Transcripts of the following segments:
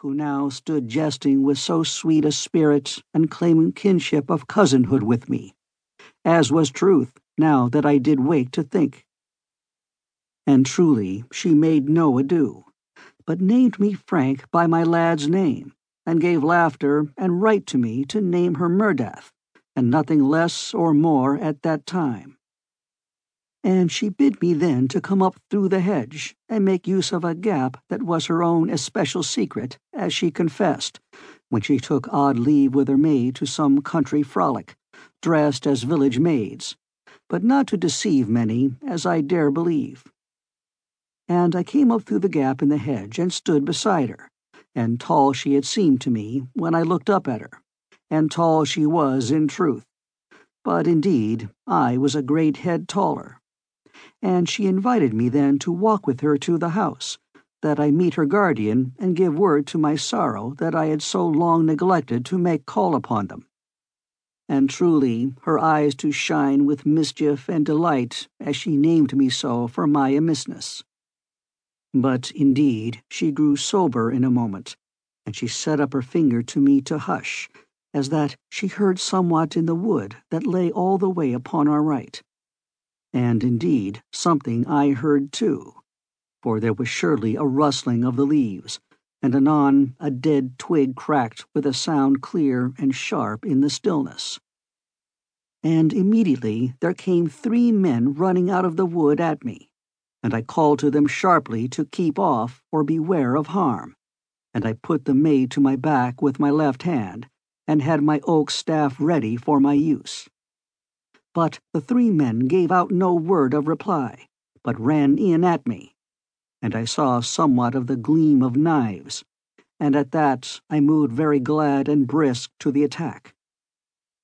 who now stood jesting with so sweet a spirit and claiming kinship of cousinhood with me, as was truth, now that I did wake to think. And truly she made no ado, but named me Frank by my lad's name, and gave laughter and right to me to name her Mirdath, and nothing less or more at that time. And she bid me then to come up through the hedge and make use of a gap that was her own especial secret, as she confessed, when she took odd leave with her maid to some country frolic, dressed as village maids, but not to deceive many, as I dare believe. And I came up through the gap in the hedge and stood beside her, and tall she had seemed to me when I looked up at her, and tall she was in truth. But indeed I was a great head taller, and she invited me then to walk with her to the house, that I meet her guardian and give word to my sorrow that I had so long neglected to make call upon them. And truly her eyes to shine with mischief and delight as she named me so for my amissness. But indeed she grew sober in a moment, and she set up her finger to me to hush, as that she heard somewhat in the wood that lay all the way upon our right and indeed something I heard too, for there was surely a rustling of the leaves, and anon a dead twig cracked with a sound clear and sharp in the stillness. And immediately there came three men running out of the wood at me, and I called to them sharply to keep off or beware of harm, and I put the maid to my back with my left hand, and had my oak staff ready for my use. But the three men gave out no word of reply, but ran in at me, and I saw somewhat of the gleam of knives, and at that I moved very glad and brisk to the attack.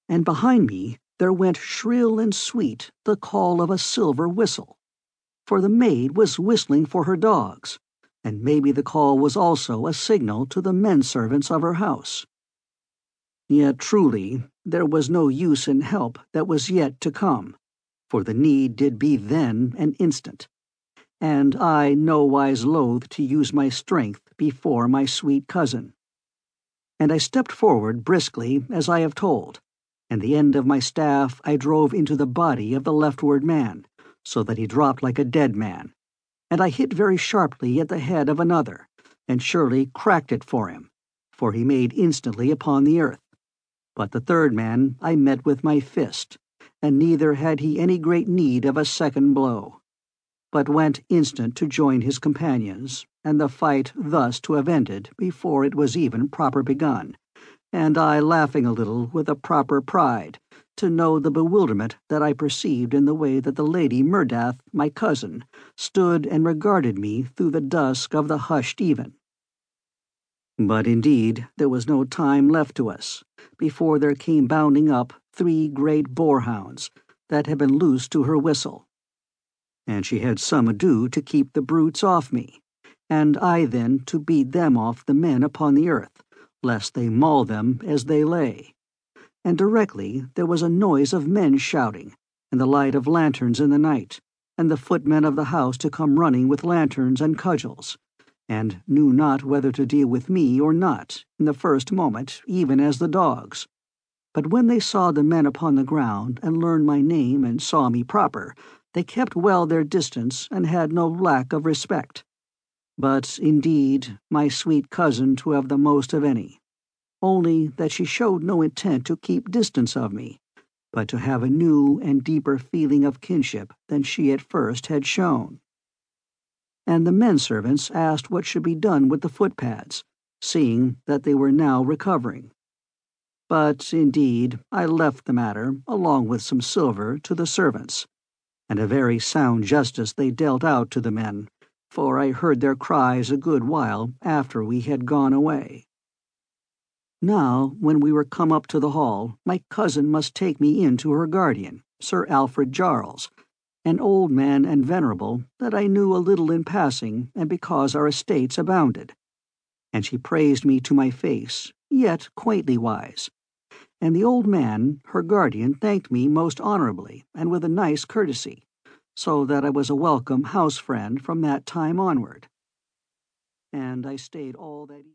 And behind me there went shrill and sweet the call of a silver whistle, for the maid was whistling for her dogs, and maybe the call was also a signal to the men servants of her house. Yet truly there was no use in help that was yet to come, for the need did be then an instant, and I nowise loath to use my strength before my sweet cousin. And I stepped forward briskly as I have told, and the end of my staff I drove into the body of the leftward man, so that he dropped like a dead man, and I hit very sharply at the head of another, and surely cracked it for him, for he made instantly upon the earth but the third man I met with my fist, and neither had he any great need of a second blow, but went instant to join his companions, and the fight thus to have ended before it was even proper begun, and I laughing a little with a proper pride, to know the bewilderment that I perceived in the way that the lady Mirdath, my cousin, stood and regarded me through the dusk of the hushed even. But indeed there was no time left to us, before there came bounding up three great boarhounds that had been loosed to her whistle. And she had some ado to keep the brutes off me, and I then to beat them off the men upon the earth, lest they maul them as they lay. And directly there was a noise of men shouting, and the light of lanterns in the night, and the footmen of the house to come running with lanterns and cudgels and knew not whether to deal with me or not in the first moment, even as the dogs. But when they saw the men upon the ground, and learned my name and saw me proper, they kept well their distance and had no lack of respect. But indeed, my sweet cousin to have the most of any, only that she showed no intent to keep distance of me, but to have a new and deeper feeling of kinship than she at first had shown and the men servants asked what should be done with the footpads, seeing that they were now recovering. But indeed I left the matter, along with some silver, to the servants, and a very sound justice they dealt out to the men, for I heard their cries a good while after we had gone away. Now, when we were come up to the hall, my cousin must take me in to her guardian, Sir Alfred Jarles, an old man and venerable, that I knew a little in passing, and because our estates abounded. And she praised me to my face, yet quaintly wise. And the old man, her guardian, thanked me most honourably, and with a nice courtesy, so that I was a welcome house friend from that time onward. And I stayed all that